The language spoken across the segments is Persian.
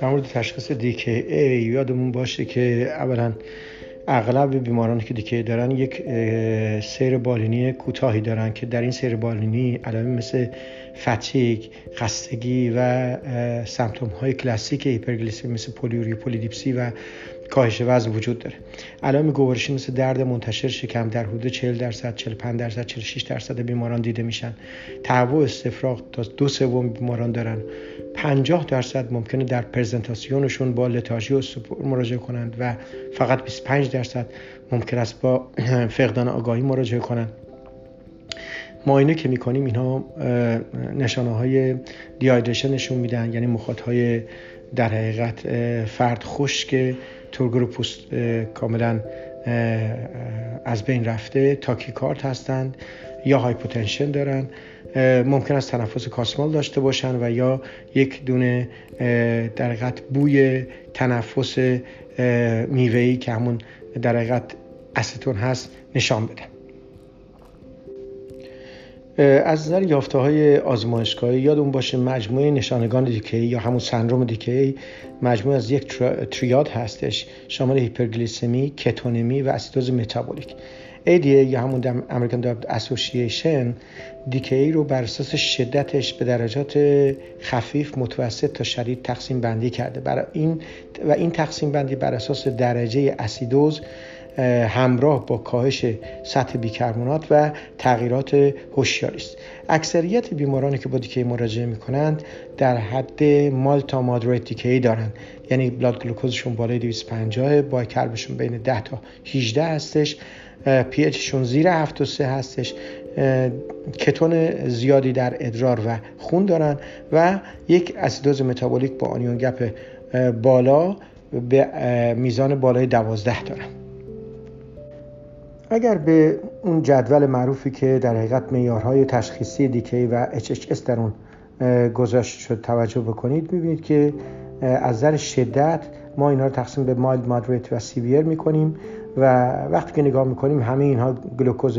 در مورد تشخیص ای یادمون باشه که اولا اغلب بیمارانی که دیکه دارن یک سیر بالینی کوتاهی دارن که در این سیر بالینی علائم مثل فتیک، خستگی و سمتوم های کلاسیک هیپرگلیسمی مثل پولیوری پولیدیپسی و کاهش وزن وجود داره. علائم گوارشی مثل درد منتشر شکم در حدود 40 درصد 45 درصد 46 درصد بیماران دیده میشن. تهوع استفراغ تا دو سوم بیماران دارن. 50 درصد ممکنه در پرزنتاسیونشون با لتاژی و مراجعه کنند و فقط 25 درصد ممکن است با فقدان آگاهی مراجعه کنند. معاینه که می‌کنیم اینها نشانه های دیایدرشن نشون میدن یعنی مخاط های در حقیقت فرد خشک تورگرو پوست کاملا از بین رفته تاکیکارد هستند یا هایپوتنشن دارن ممکن است تنفس کاسمال داشته باشن و یا یک دونه در حقیقت بوی تنفس میوهی که همون در حقیقت استون هست نشان بدن. از نظر یافته های آزمایشگاهی یادون باشه مجموعه نشانگان دیکی یا همون سندروم دیکی مجموعه از یک تریاد هستش شامل هیپرگلیسمی، کتونمی و اسیدوز متابولیک. ADA یا همون امریکن دابت اسوسییشن دیکی رو بر اساس شدتش به درجات خفیف متوسط تا شدید تقسیم بندی کرده. برای این و این تقسیم بندی بر اساس درجه اسیدوز همراه با کاهش سطح بیکربنات و تغییرات هوشیاری است. اکثریت بیمارانی که با دیکی مراجعه می کنند در حد mild تا moderate DKA دارند. یعنی blood glucose شون بالای 250 bicarb شون بین 10 تا 18 هستش. pH شون زیر 7 و 3 هستش. کتون زیادی در ادرار و خون دارن و یک اسیدوز متابولیک با anion gap بالا به میزان بالای 12 دارن. اگر به اون جدول معروفی که در حقیقت معیارهای تشخیصی DKA و HHS در اون گذاشته شد توجه بکنید می‌بینید که از نظر شدت ما اینا رو تقسیم به mild moderate و severe می‌کنیم و وقتی که نگاه می‌کنیم همه اینها گلوکوز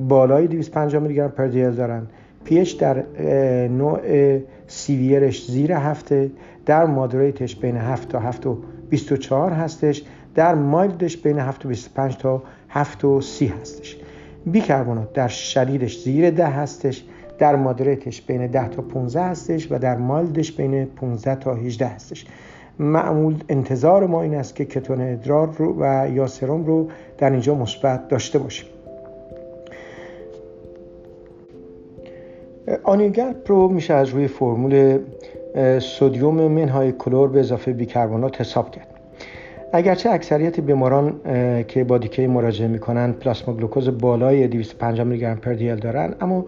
بالای 250 میلی گرم per دارن. pH ش در نوع severe ش زیر هفته در moderate ش بین 7 تا 7 و 24 هستش در mild ش بین 7 و 25 تا 7 و 30 هستش. بیکربونات در شدیدش زیر 10 هستش در moderate ش بین 10 تا 15 هستش و در mild ش بین 15 تا 18 هستش. معمول انتظار ما این است که کتون ادرار رو و یا سرم رو در اینجا مثبت داشته باشیم. anion gap رو میشه از روی فرمول sodium منهای کلور به اضافه بیکربنات حساب کرد. اگرچه اکثریت بیماران که با DKA مراجعه می‌کنند پلاسما گلوکوز بالای 250 میلی گرم per dL دارن اما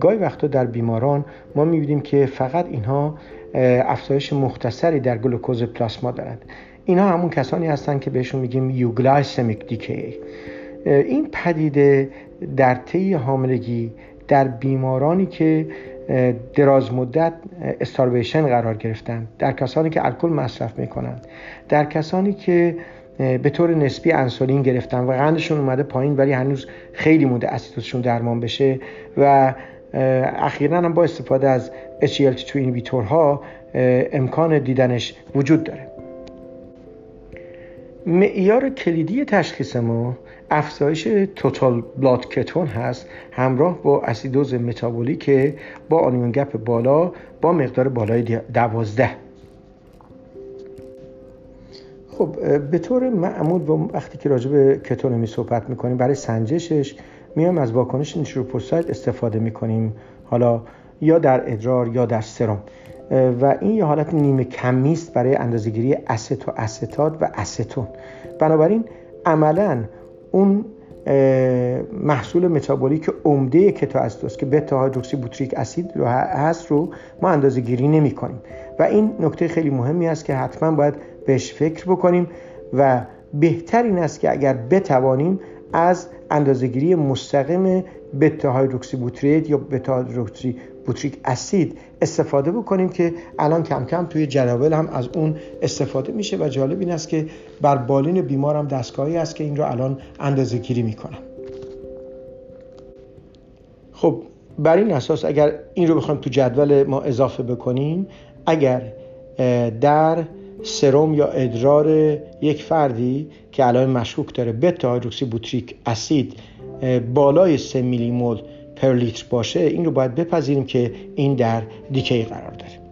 گاهی وقتا در بیماران ما می‌بینیم که فقط اینها افزایش مختصری در گلوکوز پلاسما دارند. اینها همون کسانی هستند که بهشون میگیم euglycemic DKA این پدیده در طی حاملگی در بیمارانی که دراز مدت starvation قرار گرفتن در کسانی که الکل مصرف می‌کنند در کسانی که به طور نسبی انسولین گرفتن و قندشون اومده پایین ولی هنوز خیلی مونده اسیدوزشون درمان بشه و اخیرا هم با استفاده از SGLT2 اینویتورها امکان دیدنش وجود داره. معیار کلیدی تشخیص ما افزایش توتال بلاد کتون هست همراه با اسیدوز متابولیک با آنیون گپ بالا با مقدار بالای دوازده. خب به طور معمول وقتی که راجع به کتونمی صحبت می‌کنیم برای سنجشش میایم از واکنش نیتروپوساید استفاده می‌کنیم حالا یا در ادرار یا در سرم. و این یه حالت نیمه کمیست برای اندازهگیری است و استات و استون. بنابراین عملا اون محصول متابولیک عمده کتواسیدوز که بتا هایدروکسی بوتریک اسید رو هست رو ما اندازه گیری نمی کنیم. و این نکته خیلی مهمی است که حتما باید بهش فکر بکنیم و بهتر این است که اگر بتوانیم از اندازهگیری مستقیم بتا هایدروکسی بوتریت یا بتا هایدروکسی بوتریک اسید استفاده بکنیم که الان کم کم توی جداول هم از اون استفاده میشه و جالب این است که بر بالین بیمار هم دستگاهی است که این رو الان اندازه گیری می‌کنم خب بر این اساس اگر این رو بخوایم تو جدول ما اضافه بکنیم اگر در سرم یا ادرار یک فردی که علائم مشکوک داره بتا هیدروکسی بوتریک اسید بالای 3 میلی مول پر لیتر باشه این رو باید بپذیریم که این در دیکی قرار داره.